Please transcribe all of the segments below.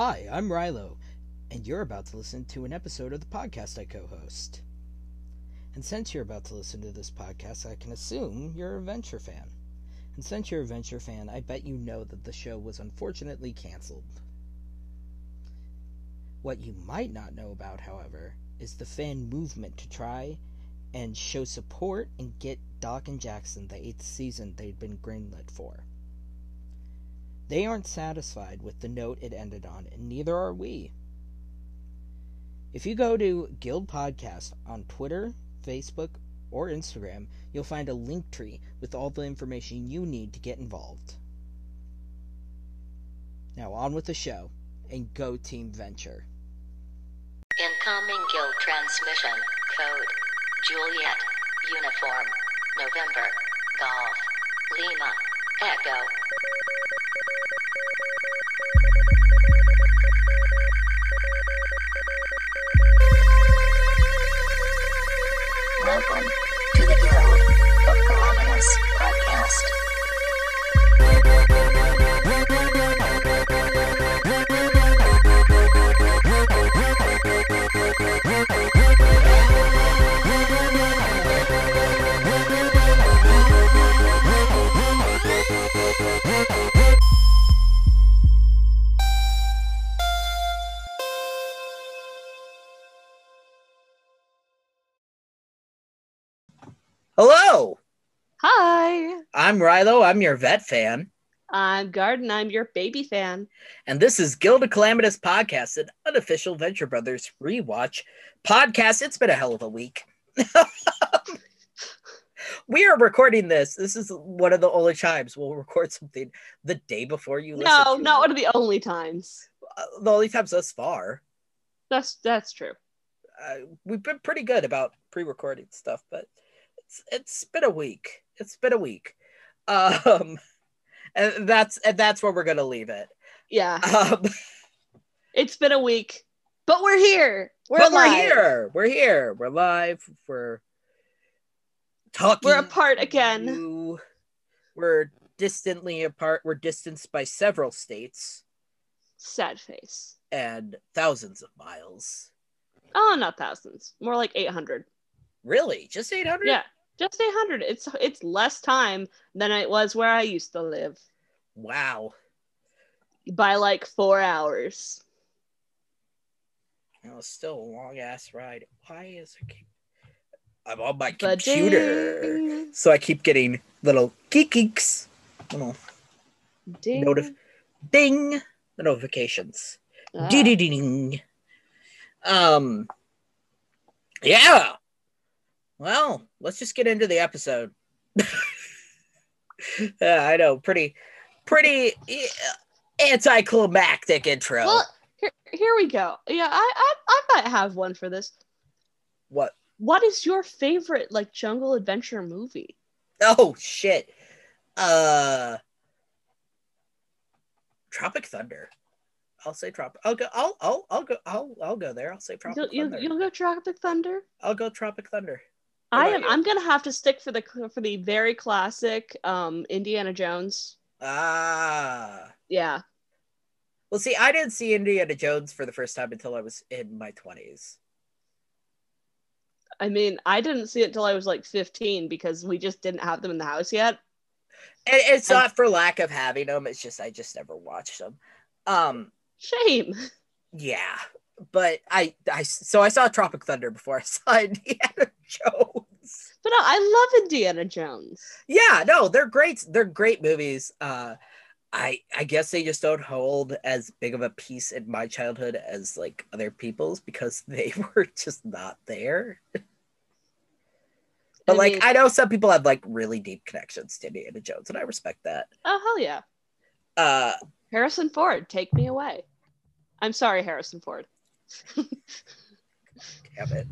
Hi, I'm Rilo, and you're about to listen to an episode of the podcast I co host. And since you're about to listen to this podcast, I can assume you're a Venture fan. And since you're a Venture fan, I bet you know that the show was unfortunately canceled. What you might not know about, however, is the fan movement to try and show support and get Doc and Jackson the eighth season they'd been greenlit for. They aren't satisfied with the note it ended on, and neither are we. If you go to Guild Podcast on Twitter, Facebook, or Instagram, you'll find a link tree with all the information you need to get involved. Now, on with the show, and go Team Venture. Incoming guild transmission. Code Juliet. Uniform. November. Golf. Lima. Echo. Welcome to the Guild of Calamitous podcast. I'm Rilo. I'm your vet fan, I'm Garden. I'm your baby fan. and this is Guild of Calamitous podcast, an unofficial Venture Brothers rewatch podcast. It's been a hell of a week. we are recording this. This is one of the only times we'll record something the day before you listen. No, not it. one of the only times. Uh, the only times thus far. That's that's true. Uh, we've been pretty good about pre-recording stuff, but it's it's been a week. It's been a week. Um, and that's and that's where we're gonna leave it. Yeah, Um, it's been a week, but we're here. We're but we're here. We're here. We're live. We're talking. We're apart again. to- We're distantly apart. We're distanced by several states Sad face. and thousands of miles. Oh, not thousands. More like eight hundred. Really? Just 800? Yeah, just eight hundred. It's it's less time than it was where I used to live Wow. by like four hours. That was still a long ass ride. Why is it? I'm on my computer. So I keep getting little geek geeks. Little ding. Notif- ding. The notifications. Ah. Ding ding ding. Um. Yeah. Well, let's just get into the episode. yeah, I know. Pretty, pretty uh, anticlimactic intro. Well, here, here we go. Yeah, I, I I might have one for this. what? What is your favorite like jungle adventure movie? Oh shit. Uh. Tropic Thunder. I'll say Tropic. I'll go. I'll. I'll. I'll go. I'll. I'll go there. I'll say Tropic You'll, you'll, Thunder. you'll go Tropic Thunder. I'll go Tropic Thunder. I am. you? I'm gonna have to stick for the for the very classic um Indiana Jones. Ah. Yeah, Well, see, I didn't see Indiana Jones for the first time until I was in my 20s. I mean, I didn't see it till I was like 15 because we just didn't have them in the house yet. And it's And- not for lack of having them, it's just I just never watched them. Um, Shame. yeah. But I, I so I saw Tropic Thunder before I saw Indiana Jones. But no, I love Indiana Jones. Yeah, no, they're great. They're great movies. Uh I I guess they just don't hold as big of a piece in my childhood as like other people's because they were just not there. But I like mean- I know some people have like really deep connections to Indiana Jones, and I respect that. Oh hell yeah, Uh Harrison Ford, take me away. I'm sorry, Harrison Ford. Damn it.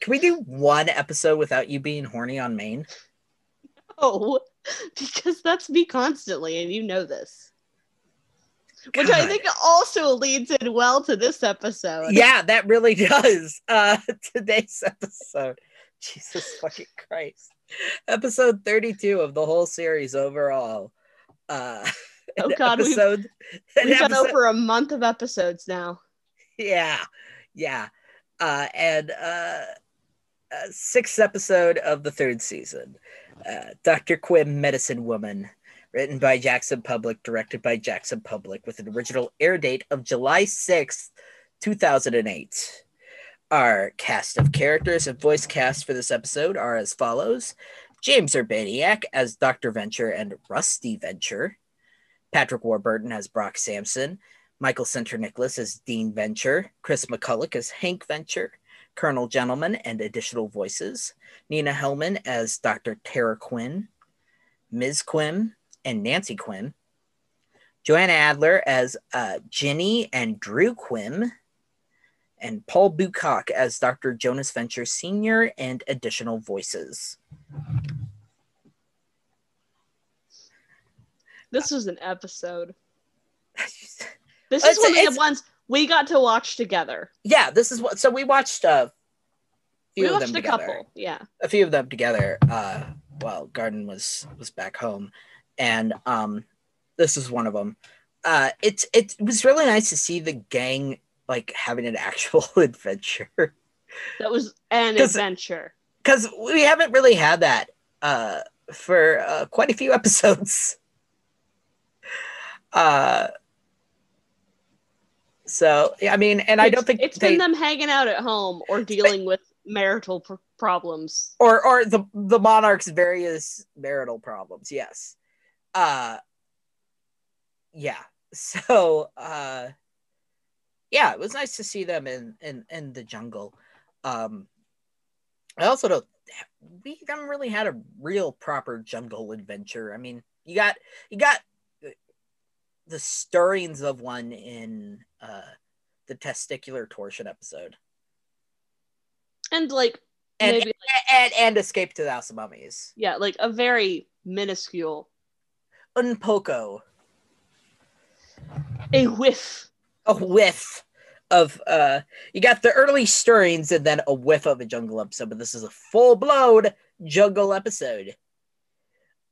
Can we do one episode without you being horny on Maine? Oh, because that's me constantly, and you know this. Which I think also leads in well to this episode. Yeah, that really does. Uh today's episode. Jesus fucking Christ. Episode 32 of the whole series overall. Uh Oh God, we've, episode. we've been episode- over a month of episodes now. Yeah, yeah. Uh, and uh, uh, sixth episode of the third season. Uh, Dr. Quim, Medicine Woman, written by Jackson Publick, directed by Jackson Publick, with an original air date of July 6th, 2008. Our cast of characters and voice cast for this episode are as follows James Urbaniak as Dr. Venture and Rusty Venture, Patrick Warburton as Brock Samson, Michael Sinterniklaas as Dean Venture, Chris McCulloch as Hank Venture, Colonel Gentleman and additional voices, Nina Hellman as Dr. Tara Quinn, Ms. Quinn and Nancy Quinn, Joanna Adler as uh, Ginny and Drew Quinn, and Paul Boocock as Dr. Jonas Venture Sr. and additional voices. This was an episode. This It's- is one of the ones we got to watch together. yeah, this is what. So we watched a few we of them a together. couple. Yeah. a few of them together uh while garden was was back home and um this is one of them uh it's it was really nice to see the gang like having an actual adventure That was an 'Cause- adventure. because we haven't really had that uh for uh, quite a few episodes uh so i mean and i don't think it's they been them hanging out at home or dealing with marital pr- problems. or or the the monarch's various marital problems yes. Uh yeah so uh yeah it was nice to see them in in in the jungle. Um i also don't we haven't really had a real proper jungle adventure. I mean you got you got the stirrings of one in uh the testicular torsion episode And like and maybe and, and escape to the house of mummies yeah, like a very minuscule Un poco. a whiff. a whiff of uh you got the early stirrings and then a whiff of a jungle episode but this is a full-blown jungle episode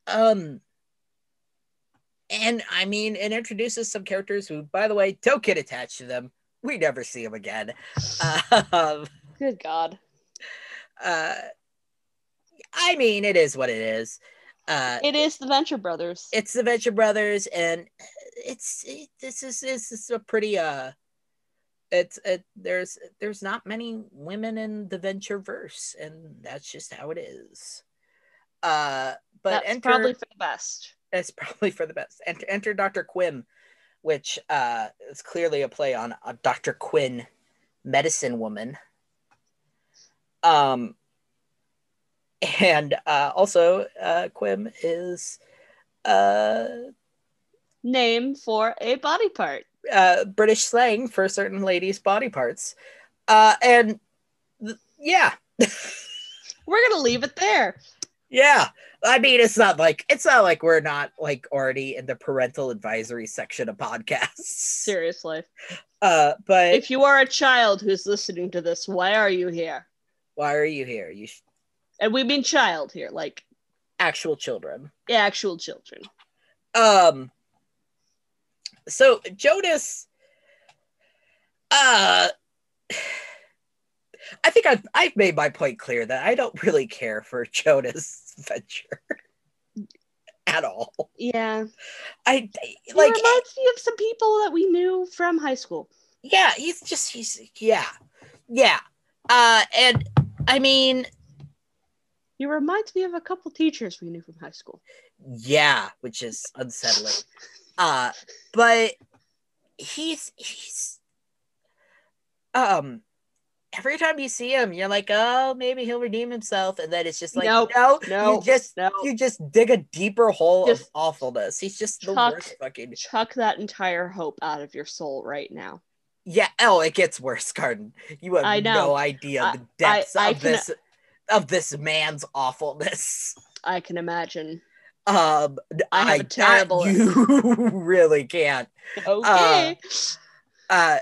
um and i mean it introduces some characters who by the way don't get attached to them we never see them again um Good God. uh i mean it is what it is uh It is the Venture Brothers. it's the Venture Brothers, and it's it, this is this is a pretty uh, it's it, there's there's not many women in the Venture verse, and that's just how it is. Uh, but That's enter probably for the best. It's probably for the best. Enter, enter Doctor Quim, which uh is clearly a play on a Doctor Quinn, medicine woman. Um. And uh, also, uh, Quim is uh, Name for a body part. uh, British slang for certain ladies' body parts. Uh, and th- yeah, We're gonna leave it there. Yeah. I mean, it's not like it's not like we're not like already in the parental advisory section of podcasts. Seriously. Uh, but If you are a child who's listening to this, why are you here? why are you here? You sh- And we mean child here, like actual children. Yeah, actual children. Um. So Jonas, uh, I think I've I've made my point clear that I don't really care for Jonas Venture at all. Yeah. I He like, reminds me of some people that we knew from high school. yeah, he's just he's yeah, yeah. Uh, and I mean, He reminds me of a couple teachers we knew from high school. yeah, which is unsettling. Uh, but he's he's um every time you see him, you're like, oh, maybe he'll redeem himself, and then it's just like, Nope. no, No, you just no. you just dig a deeper hole Just of awfulness. He's just the chuck- worst fucking Chuck that entire hope out of your soul right now. yeah. Oh, it gets worse, Garden. You have I know. no idea I- the depths I of can- this of this man's awfulness. I can imagine. Um, I have a terrible- you really can't. Okay. Uh,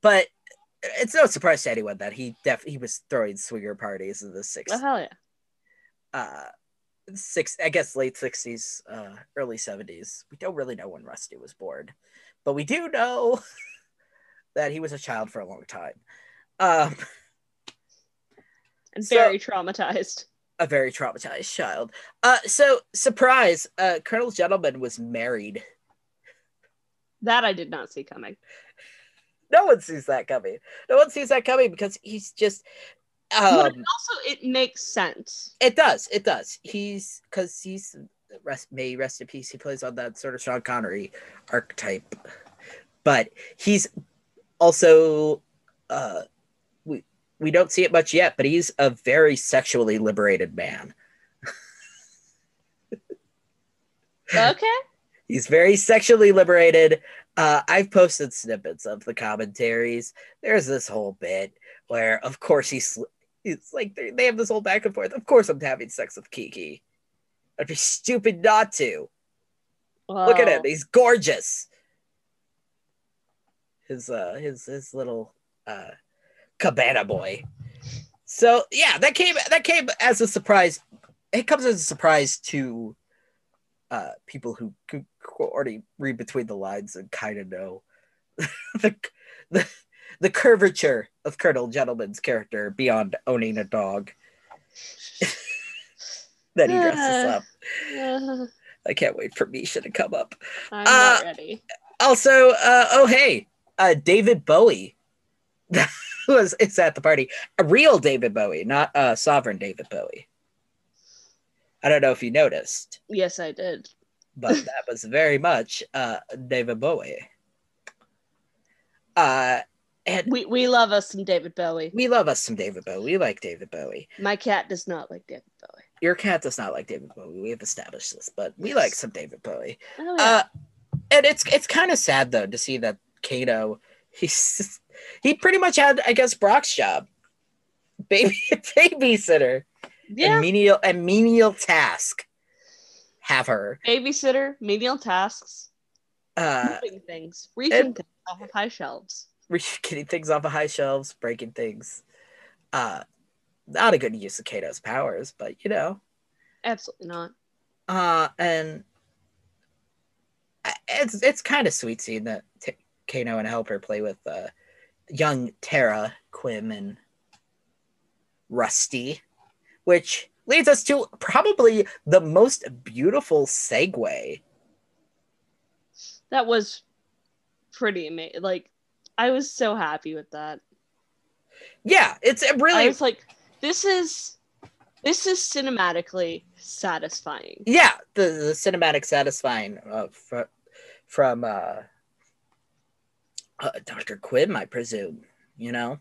but it's no surprise to anyone that he def he was throwing swinger parties in the oh, hell yeah. Uh, six I guess late sixties, uh, early seventies. We don't really know when Rusty was born, but we do know that he was a child for a long time. Um, And So- very traumatized. a very traumatized child. Uh, so surprise, uh, Colonel Gentleman was married. That I did not see coming. No one sees that coming. No one sees that coming because he's just. but Um, also, it makes sense. it does. It does. He's because he's rest. May rest in peace. He plays on that sort of Sean Connery archetype, but he's also. Uh, we we don't see it much yet, but he's a very sexually liberated man. Okay. He's very sexually liberated. Uh, I've posted snippets of the commentaries. There's this whole bit where, of course, he's it's like they have this whole back and forth. Of course, I'm having sex with Kiki. I'd be stupid not to. Look at him; he's gorgeous. His uh, his his little uh, cabana boy. So yeah, that came that came as a surprise. It comes as a surprise to uh, people who could already read between the lines and kind of know the, the the curvature of Colonel Gentleman's character beyond owning a dog that he dresses up. uh, I can't wait for Misha to come up. I'm Uh, ready. Also, uh, oh hey, uh, David Bowie was is at the party. A real David Bowie, not uh, sovereign David Bowie. I don't know if you noticed, Yes, I did. But that was very much uh, David Bowie. Uh, and We we love us some David Bowie. we love us some David Bowie. We like David Bowie. My cat does not like David Bowie. Your cat does not like David Bowie. We have established this, but we like some David Bowie. Oh yeah. Uh, and it's it's kind of sad though to see that Kano he's he pretty much had I guess Brock's job, baby babysitter yeah. and menial and menial task. Have her Babysitter, menial tasks, uh moving things, reaching and- things off of high shelves. getting things off of high shelves, breaking things. Uh, not a good use of Kano's powers, but you know, Absolutely not. uh, and it's it's kind of sweet seeing that T- Kano and Helper play with uh, young Tara, Quim, and Rusty, which leads us to probably the most beautiful segue. That was pretty amazing. Like, I was so happy with that. Yeah, it's really was like, this is this is cinematically satisfying. yeah the, the cinematic satisfying uh, fr- from uh, uh, Dr. Quim, I presume. You know,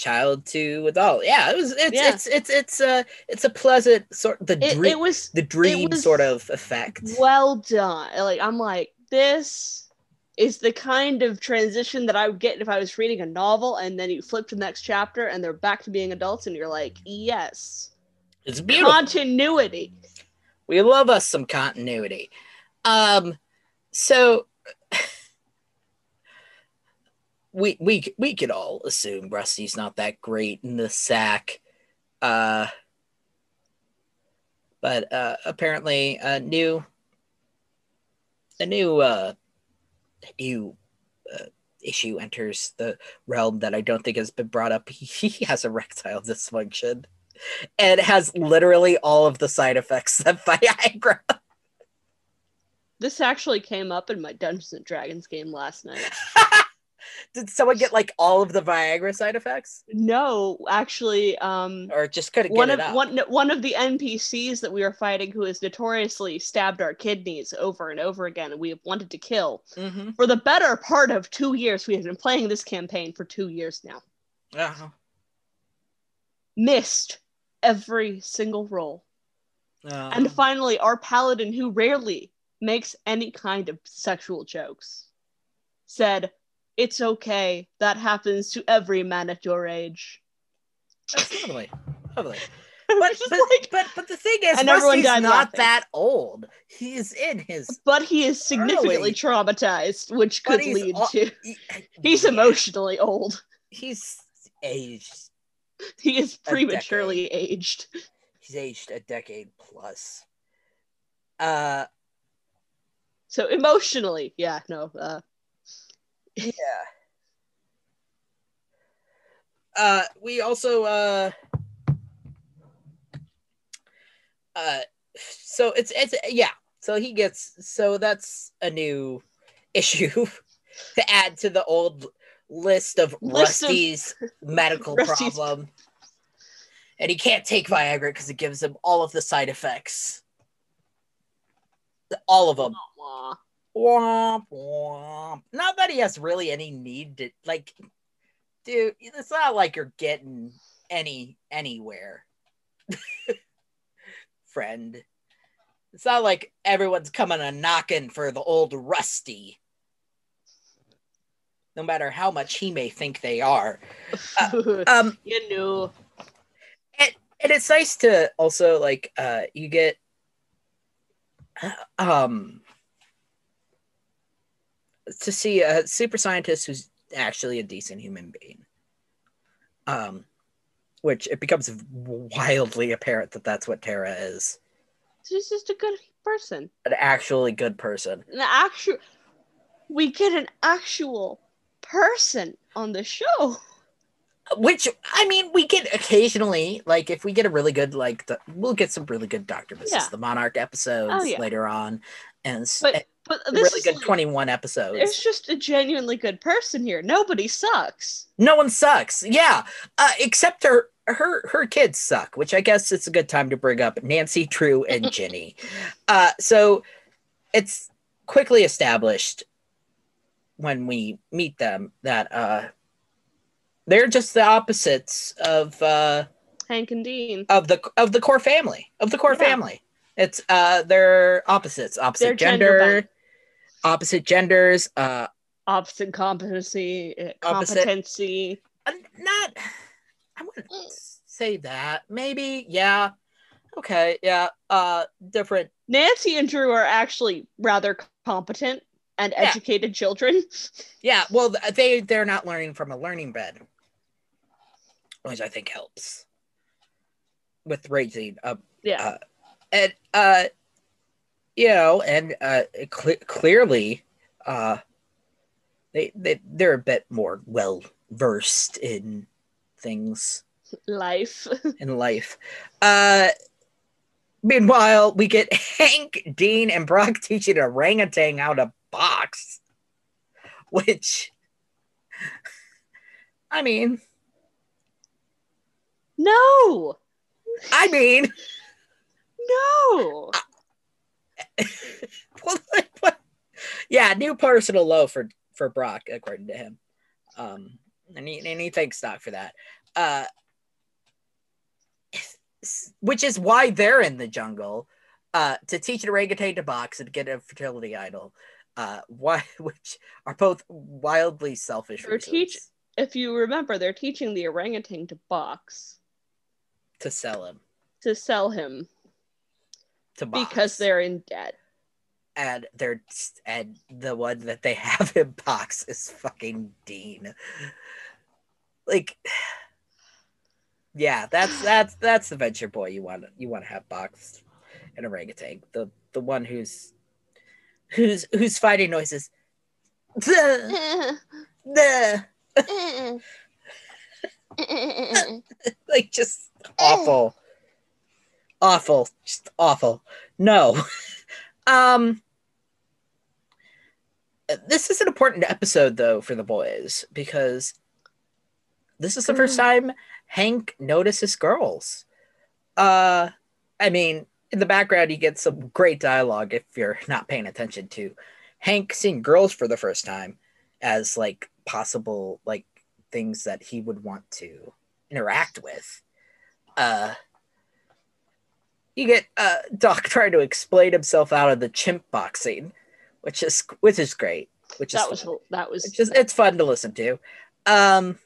child to adult. Yeah, it was. It's Yeah. it's it's it's uh it's a pleasant sort the It, dream it was the dream was sort of effect. well done. Like I'm like, this is the kind of transition that I would get if I was reading a novel and then you flip to the next chapter and they're back to being adults and you're like, yes. It's beautiful. Continuity. We love us some continuity. Um, so we we we could all assume Rusty's not that great in the sack. Uh, but uh, apparently a new a new uh new uh, issue enters the realm that I don't think has been brought up. He, has erectile dysfunction and has literally all of the side effects of Viagra. This actually came up in my Dungeons and Dragons game last night. Did someone get like all of the Viagra side effects, No, actually, um, or just couldn't one get of one one of the NPCs that we were fighting, who has notoriously stabbed our kidneys over and over again, and we have wanted to kill Mm-hmm. for the better part of two years. We have been playing this campaign for two years now. Uh-huh. Missed every single roll, Uh, and finally, our paladin, who rarely makes any kind of sexual jokes, said, "It's okay. That happens to every man at your age." that's lovely, lovely. But but, like- but but the thing is, And Rusty's not laughing. that old. He's in his. but he is significantly Early. traumatized, which could lead to he- he's emotionally old. He's aged. He is prematurely aged. He's aged a decade plus. Uh, So emotionally, yeah, no. Uh, yeah. Uh, we also uh, uh, so it's it's yeah. So he gets so that's a new issue to add to the old list of List of- Rusty's medical Rusty's- problem. And he can't take Viagra because it gives him all of the side effects. All of them. Womp womp. Not that he has really any need to like, dude. It's not like you're getting any anywhere, friend. It's not like everyone's coming and knocking for the old Rusty. No matter how much he may think they are. Um, you know. and, and it's nice to also like uh you get um to see a super scientist who's actually a decent human being um which it becomes wildly apparent that that's what Tara is She's just a good person. an actually good person An actual. We get an actual person on the show. which I mean we get occasionally like if we get a really good like the, we'll get some really good Doctor Mrs. Yeah. the Monarch episodes Oh, yeah. later on and But but this really good like- 21 episodes There's just a genuinely good person here. Nobody sucks. No one sucks. Yeah, uh, except her her her kids suck, which I guess it's a good time to bring up Nancy, Drew, and Ginny. Uh, so it's quickly established when we meet them that uh, they're just the opposites of uh, Hank and Dean. of the of the core family of the core Yeah. family. It's uh, they're opposites, opposite They're gender gender. Opposite genders. Uh, Opposite competency, Opposite- competency. Uh, not i wouldn't say that maybe yeah okay yeah uh different Nancy and Drew are actually rather competent and Yeah. educated children. yeah well they they're not learning from a learning bed which i think helps with raising up Yeah. Uh, and uh you know and uh cle clearly uh they, they they're a bit more well versed in things Life. in life. Uh, meanwhile, we get Hank, Dean, and Brock teaching orangutan how to box, which, I mean, no. I mean, No. yeah, new personal low for for Brock, according to him. Um, and he, and he thanks Doc for that. Uh, which is why they're in the jungle, uh, to teach an orangutan to box and get a fertility idol. Uh, why, which are both wildly selfish. Or reasons teach- If you remember, they're teaching the orangutan to box to sell him to sell him to box because they're in debt. And they're and the one that they have in box is fucking Dean. Like, yeah, that's that's that's the venture boy you want you want to have boxed an orangutan. The the one who's who's who's fighting noises. The, the, like just awful, awful, just awful. No, um. This is an important episode though for the boys because this is the first time Hank notices girls. Uh I mean, in the background you get some great dialogue if you're not paying attention to Hank seeing girls for the first time as like possible like things that he would want to interact with. Uh you get uh Doc trying to explain himself out of the chimp boxing, which is which is great. Which is that was fun. that was It's just it's fun to listen to. Um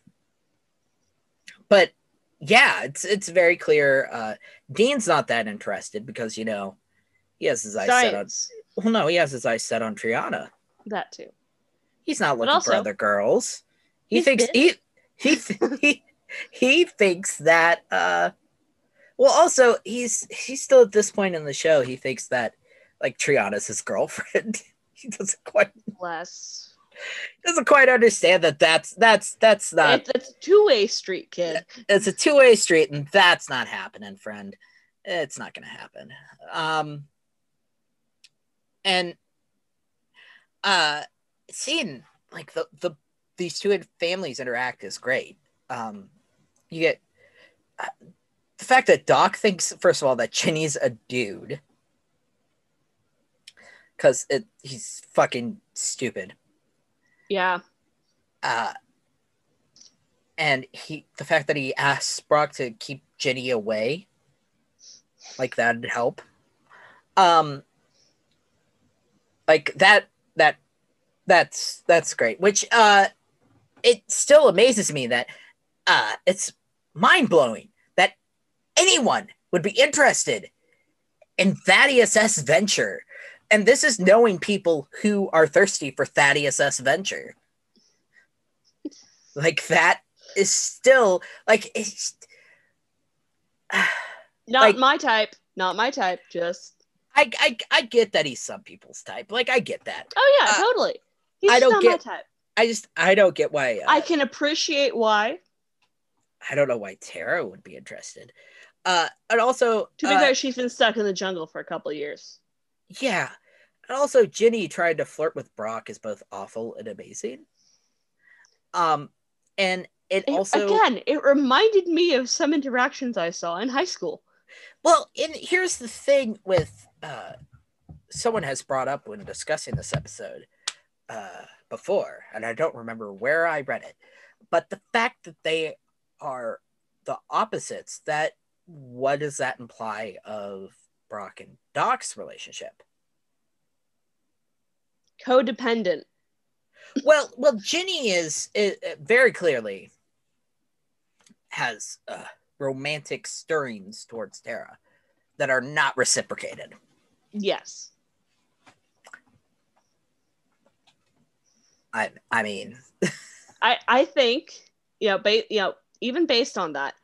but yeah, it's it's very clear uh Dean's not that interested because you know he has his eyes set on well no, he has his eyes set on Triana. That too. He's not looking for other girls. He thinks he he th- he he thinks that uh Well, also he's he's still at this point in the show. He thinks that like Triana's his girlfriend. he doesn't quite Less. doesn't quite understand that that's that's that's not It's, it's two way street, kid. it's a two way street, and that's not happening, friend. It's not gonna happen. Um, and uh, seeing like the the these two families interact is great. Um, you get uh, the fact that Doc thinks, first of all, that Ginny's a dude because it he's fucking stupid. Yeah. uh and he the fact that he asked Brock to keep Ginny away like that'd help um like that that that's that's great which uh it still amazes me that uh it's mind-blowing that anyone would be interested in Thaddeus S venture and this is knowing people who are thirsty for Thaddeus S venture like that is still like it's Not Like- my type. Not my type. Just. I, I I get that he's some people's type. Like I get that. Oh yeah, Uh, totally. He's I don't not get- my type. I just I don't get why. Uh, I can appreciate why. I don't know why Tara would be interested. Uh, and also, To be uh, fair, she's been stuck in the jungle for a couple of years. yeah, and also Ginny trying to flirt with Brock is both awful and amazing. Um, and it It- also again, it reminded me of some interactions I saw in high school. Well, and here's the thing with uh, someone has brought up when discussing this episode uh, before, and I don't remember where I read it, but the fact that they are the opposites, that what does that imply of Brock and Doc's relationship? Codependent. well, well, Ginny is, is very clearly has uh, romantic stirrings towards Tara that are not reciprocated. Yes. I I mean, I I think you know, ba- you know, even based on that,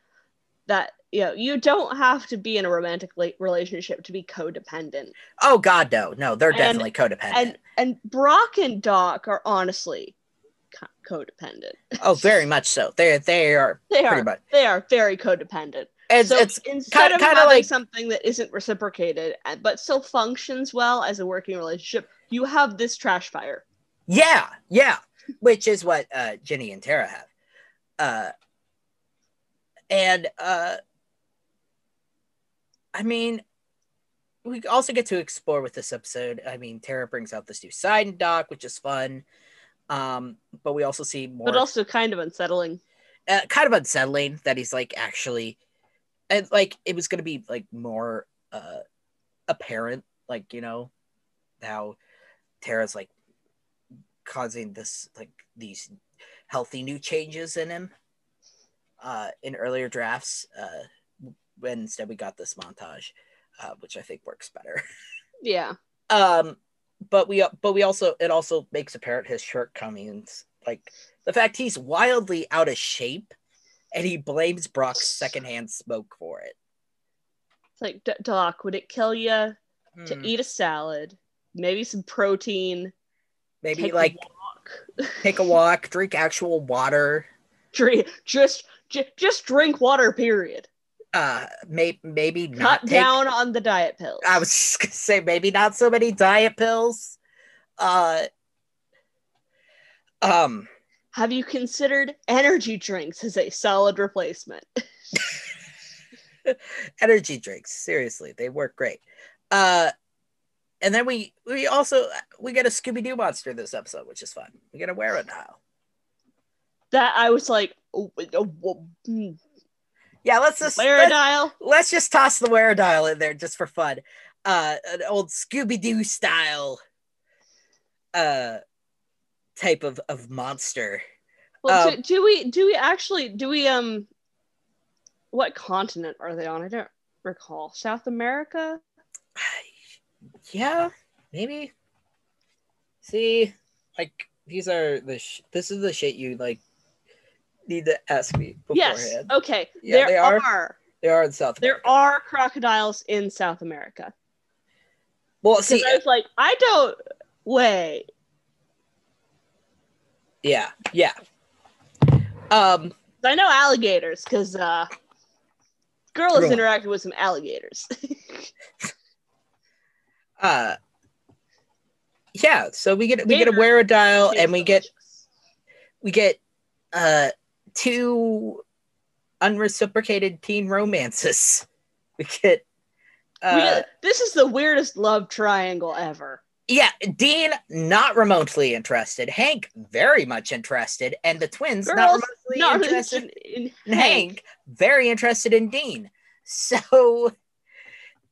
that you know, you don't have to be in a romantic relationship to be codependent. oh God, no, no, they're And- definitely codependent. And and Brock and Doc are honestly co- codependent. oh, very much so. They they are They are much. they are very codependent. It's so it's instead of kinda having like- something that isn't reciprocated but still functions well as a working relationship, you have this trash fire. yeah, yeah, which is what uh Ginny and Tara have. Uh, and uh, I mean, we also get to explore with this episode. I mean, Tara brings out this new side in Doc, which is fun. Um, but we also see more But also kind of unsettling. uh, kind of unsettling that he's like actually and like it was gonna be like more uh apparent like you know how tara's like causing this like these healthy new changes in him uh in earlier drafts uh when instead we got this montage uh which i think works better. Yeah. um but we but we also it also makes apparent his shortcomings. Like the fact he's wildly out of shape and he blames brock's secondhand smoke for it. It's like, "D- Doc, would it kill you to Hmm, eat a salad, maybe some protein, maybe take like a walk, take a walk drink actual water. Drink, just, just, just drink water. Period. Uh may, maybe not Cut take, down on the diet pills. i was just gonna say maybe not so many diet pills. Uh um Have you considered energy drinks as a solid replacement? energy drinks seriously they work great. Uh and then we we also we get a scooby-doo monster this episode which is fun. We get a wear it now that I was like, oh, oh, oh, yeah let's just let's, let's just toss the Werodile in there just for fun uh an old scooby-doo style uh type of of monster Well, um, do, do we do we actually do we um what continent are they on? I don't recall. South America? yeah maybe see like these are the sh- this is the shit you like need to ask me beforehand Yes. Okay. Yeah, there they are. are. They are in South. There are crocodiles in South America. Well, see, I was like, I don't wait. yeah, yeah. Um, I know alligators because uh, girl has interacted with some alligators. uh, yeah. So we get we get a Gator. Werodile, and we get we get uh two unreciprocated teen romances. We get uh We this is the weirdest love triangle ever. yeah, Dean not remotely interested, Hank very much interested, and the twins not remotely Not interested in in Hank, very interested in Dean. So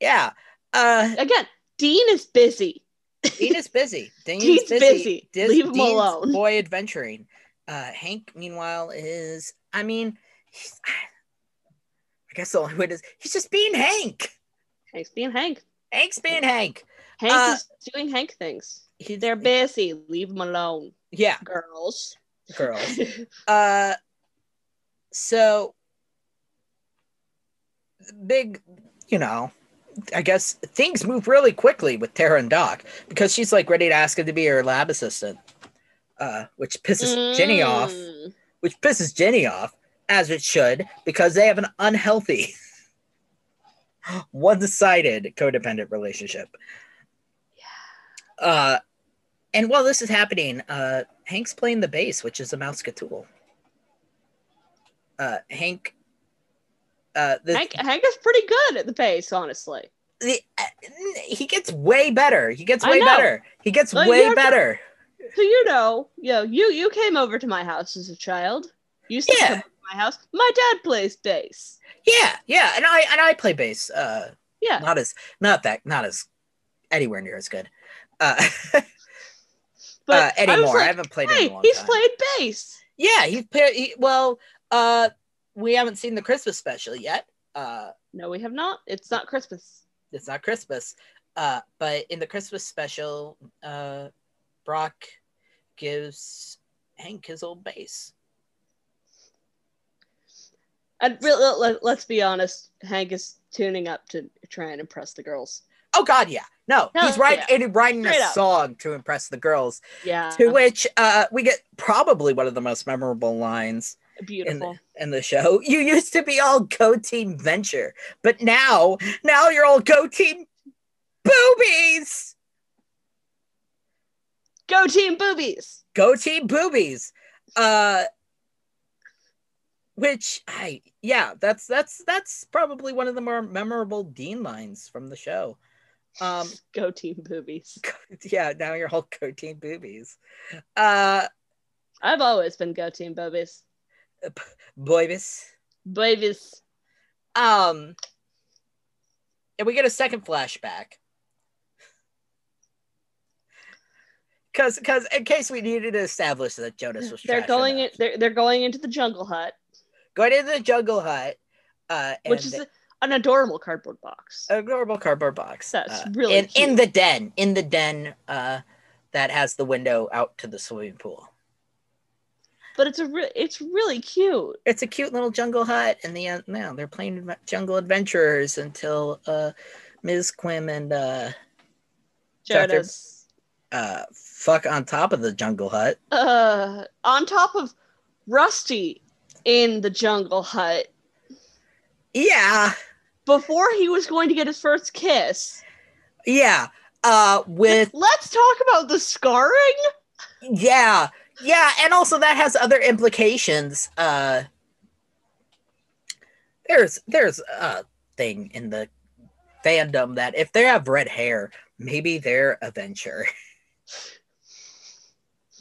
yeah. Uh Again, Dean is busy. Dean is busy. Dean's, Dean's busy. Dis- Leave him Dean's alone. Boy adventuring. Uh, Hank, meanwhile, is I mean, I guess the only way is he's just being Hank. Hank's being Hank. Hank's being Hank. Hank Uh, is doing Hank things. He, They're busy. Leave them alone, yeah, girls. girls. Uh, so big, you know. I guess things move really quickly with Tara and Doc because she's like ready to ask him to be her lab assistant, uh, which pisses Ginny off. Mm. which pisses Ginny off, as it should, because they have an unhealthy, one sided codependent relationship. Yeah. Uh, and while this is happening, uh, Hank's playing the bass, which is a Mouseketool. Uh, Hank. Uh, the, Hank, Hank is pretty good at the bass, honestly. the, uh, he gets way better. He gets way better. He gets you way better. So you know, you know, you you came over to my house as a child. You used to Yeah. come to my house. My dad plays bass. Yeah, yeah, and I and I play bass. Uh, Yeah. not as not that not as anywhere near as good uh, But uh anymore I, like, haven't played in hey, a long he's time played bass. yeah he's played he, well uh we haven't seen the christmas special yet uh No, we have not. It's not Christmas. it's not christmas uh but in the christmas special uh brock gives hank his old bass And really, let, let's be honest. Hank is tuning up to try and impress the girls. oh god yeah no Hell he's writing yeah. writing a up. song to impress the girls Yeah, to which uh we get probably one of the most memorable lines in beautiful. the, in the show. You used to be all Go Team Venture, but now, now you're all Go Team Boobies. Go team boobies. Go Team Boobies. Uh, which I yeah, that's that's that's probably one of the more memorable Dean lines from the show. Um, Go team boobies. yeah, now you're all Go Team Boobies. Uh, I've always been go team boobies. boybis. Babies. Um, and we get a second flashback. Because, because in case we needed to establish that Jonas was They're going in. They're, they're going into the jungle hut, going into the jungle hut, uh, which is an adorable cardboard box. adorable cardboard box. That's uh, really in, in the den, in the den, uh, that has the window out to the swimming pool. but it's a re- it's really cute. It's a cute little jungle hut, and the end. Now they're playing jungle adventurers until uh, Ms. Quim and uh, Dr. Uh, fuck on top of the jungle hut. Uh, on top of Rusty in the jungle hut Yeah, before he was going to get his first kiss. yeah. Uh, with Let's talk about the scarring. yeah, yeah, and also that has other implications. Uh, there's there's a thing in the fandom that if they have red hair, maybe they're a venture.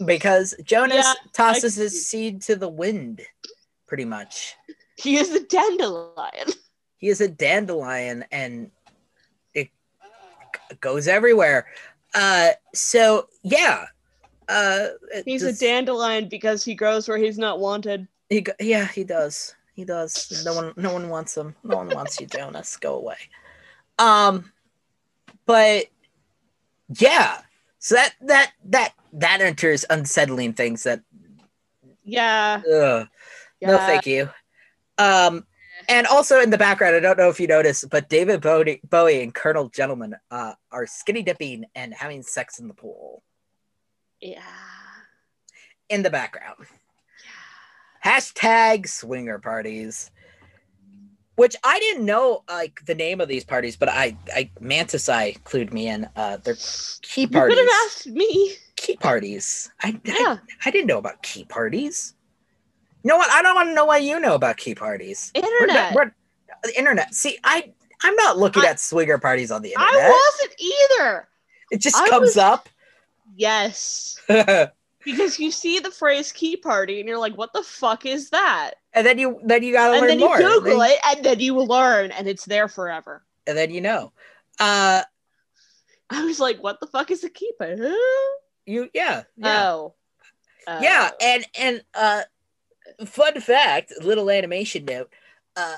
because Jonas Yeah, tosses his seed to the wind, pretty much. He is a dandelion. He is a dandelion and it goes everywhere. Uh, so yeah. Uh, He's just- a dandelion because he grows where he's not wanted. He go- yeah, he does. He does. No one no one wants him. No one wants you, Jonas. Go away. Um but yeah. So that that that that enters unsettling things that Yeah. ugh, yeah. no thank you. Um And also in the background, I don't know if you noticed, but David Bowie, Bowie and Colonel Gentleman uh, are skinny dipping and having sex in the pool Yeah. in the background. Hashtag swinger parties. Which I didn't know like the name of these parties, but I, I Mantis Eye clued me in. Uh, they're key parties. You could have asked me. Key parties. I, I Yeah. I didn't know about key parties. You know what? I don't want to know why you know about key parties. We're Internet. we're- the internet. See, I I'm not looking I- at swinger parties on the internet. I wasn't either. it just I comes was- up. Yes. Because you see the phrase key party and you're like, what the fuck is that? And then you then you gotta and learn then you more. Google Then- it and then you learn and it's there forever. and then you know. Uh, I was like, what the fuck is a key party? You yeah yeah Oh. yeah, Oh. and and uh, fun fact, little animation note. Uh,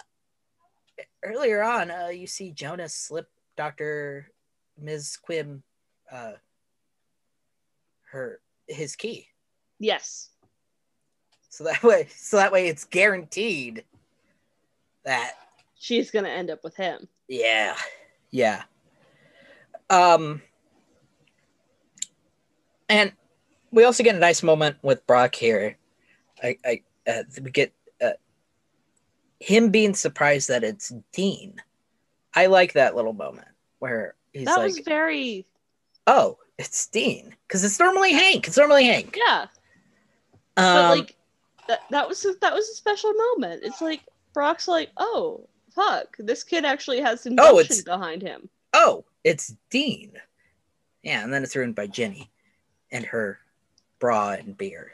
earlier on, uh, you see Jonas slip Doctor Ms. Quymn, uh, her his key. yes. So that way, so that way, it's guaranteed that She's gonna end up with him. yeah, yeah. Um, and we also get a nice moment with Brock here. I, I, uh, we get uh, him being surprised that it's Dean. I like that little moment where he's that like, was very "Oh, it's Dean," because it's normally Hank. It's normally Hank. yeah. Um, but like that that was a, that was a special moment. It's like Brock's like, oh fuck, this kid actually has some Oh, it's- behind him. oh, it's Dean. Yeah, and then it's ruined by Ginny and her bra and beer.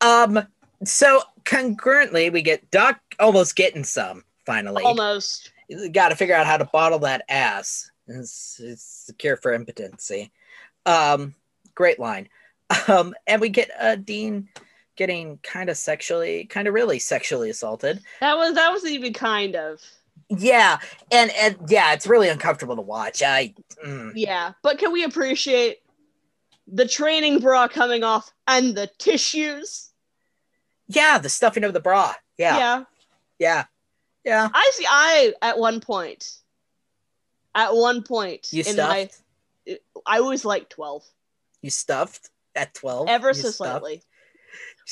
Um, so concurrently, we get Doc almost getting some finally. Almost. Got to figure out how to bottle that ass. It's, it's the cure for impotency. Um, great line. Um, and we get uh, Dean getting kind of sexually, kind of really sexually assaulted. That was that was even kind of. Yeah, and and yeah, it's really uncomfortable to watch. I. mm. Yeah, but can we appreciate the training bra coming off and the tissues? Yeah, the stuffing of the bra. Yeah, yeah. yeah, yeah. I see. I at one point, at one point You in my, stuffed. I was like twelve, You stuffed at twelve. ever You so stuffed? slightly.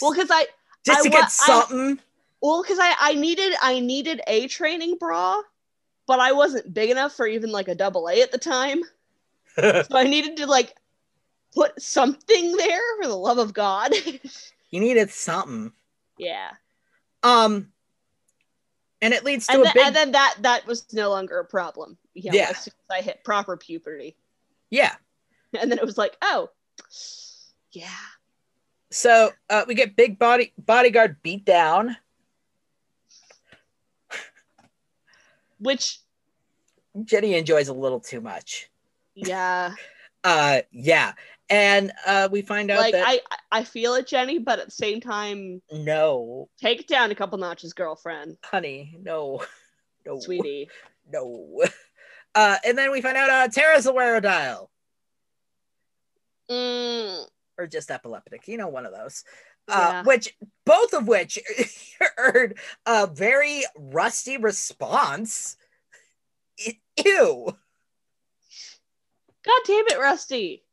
Well, because I just I to get I- something. well because I I needed I needed a training bra, but I wasn't big enough for even like a double A at the time, so I needed to like put something there for the love of God. you needed something. yeah, Um, and it leads to and, a then big. and then that that was no longer a problem. You know, Yeah. as as I hit proper puberty, yeah. and then it was like, oh, yeah. So uh, we get big body bodyguard beat down. Which, Ginny enjoys a little too much. yeah, Uh, yeah, and uh, we find out like that I I feel it, Ginny, but at the same time, no, take it down a couple notches, girlfriend, honey, no, no, sweetie. no. Uh, and then we find out uh, Tara's a Werodile. Mm, or just epileptic, you know, one of those. Uh, Yeah. Which both of which earned a very rusty response. Ew! God damn it, Rusty.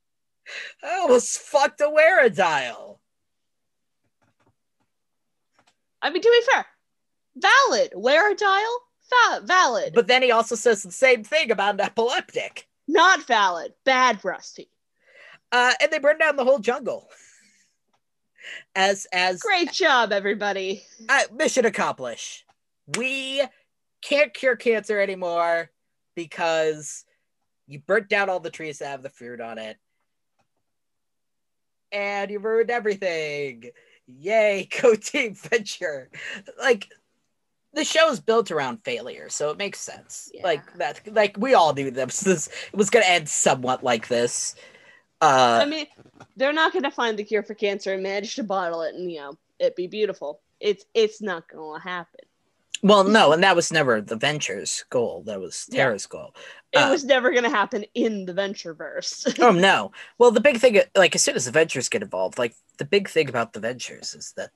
I almost fucked a Werodile. I mean, to be fair, valid. Wear Fa- valid. But then he also says the same thing about an epileptic. not valid. Bad, Rusty. Uh, and they burn down the whole jungle. As as Great job, everybody. uh, mission accomplished. We can't cure cancer anymore because you burnt down all the trees that have the fruit on it. And you ruined everything. Yay, go team venture. Like the show's built around failure, so it makes sense. Yeah. Like that like we all knew this. this it was gonna end somewhat like this. Uh I mean, they're not going to find the cure for cancer and manage to bottle it and, you know, it be beautiful. It's it's not going to happen. Well no, and that was never the venture's goal. That was Yeah. Tara's goal. It Uh, was never going to happen in the Ventureverse. oh no well the big thing like as soon as the ventures get involved like the big thing about the ventures is that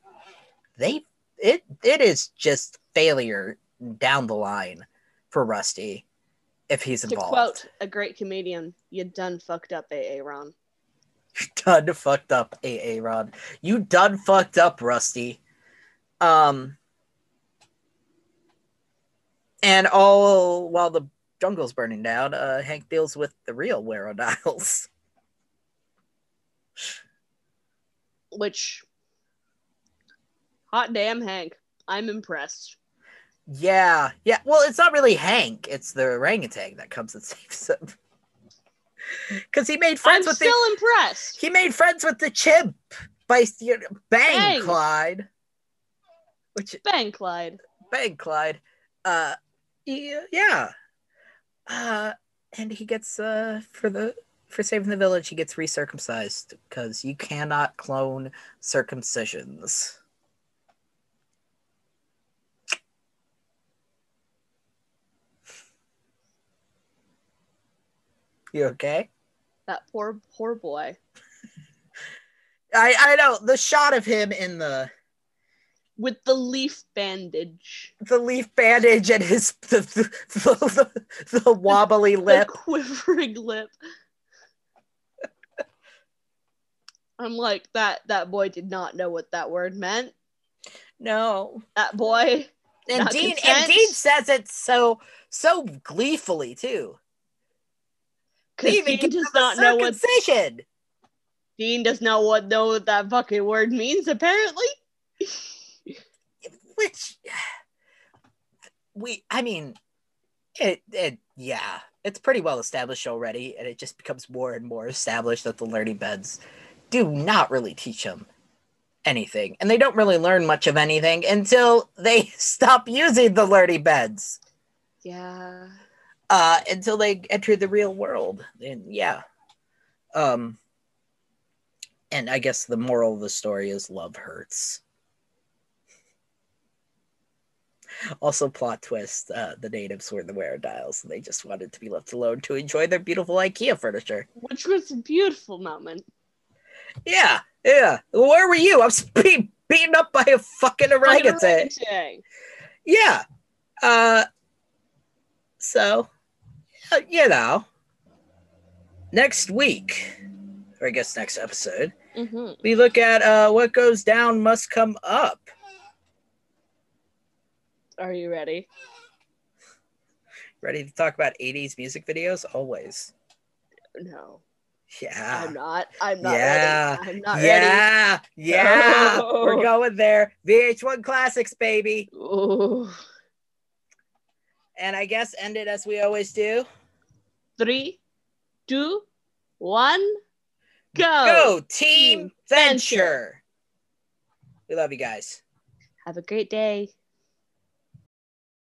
they it it is just failure down the line for Rusty if he's involved. To quote a great comedian, you done fucked up, AA Ron. You done fucked up, AA Rod. You done fucked up, Rusty. Um, and all while the jungle's burning down, uh, Hank deals with the real Werodiles. Which, hot damn, Hank. I'm impressed. Yeah, yeah. Well, it's not really Hank; it's the orangutan that comes and saves him. Because he made I'm friends with still the impressed. he made friends with the chimp by you know, Bang, Bang. Clyde, which Bang, Clyde. Bang Clyde. Uh, yeah, yeah. Uh, and he gets uh for the for saving the village, he gets recircumcised because you cannot clone circumcisions. You okay? That poor, poor boy. I I know the shot of him in the With the leaf bandage. the leaf bandage and his the the, the, the wobbly lip. The quivering lip. I'm like, that that boy did not know what that word meant. No, That boy. and Dean and? Dean says it so so gleefully too. They Because even Dean does not know what. Dean does not know what that fucking word means, apparently. Which we, I mean, it it yeah, it's pretty well established already, and it just becomes more and more established that the learning beds do not really teach them anything, and they don't really learn much of anything until they stop using the learning beds. Yeah. uh until they enter the real world and yeah um and i guess the moral of the story is love hurts also plot twist uh the natives were the Werodiles and they just wanted to be left alone to enjoy their beautiful ikea furniture Which was a beautiful moment. yeah yeah where were you i was being beaten up by a fucking orangutan orangutan. yeah uh so uh, you know next week or i guess next episode Mhm. we look at uh what goes down must come up Are you ready? ready to talk about 80s music videos always No. yeah I'm not. I'm not Yeah. ready. I'm not ready. yeah yeah No. we're going there vh1 classics baby Ooh. and i guess end it as we always do Three, two, one, go. go team Team Venture. venture we love you guys Have a great day.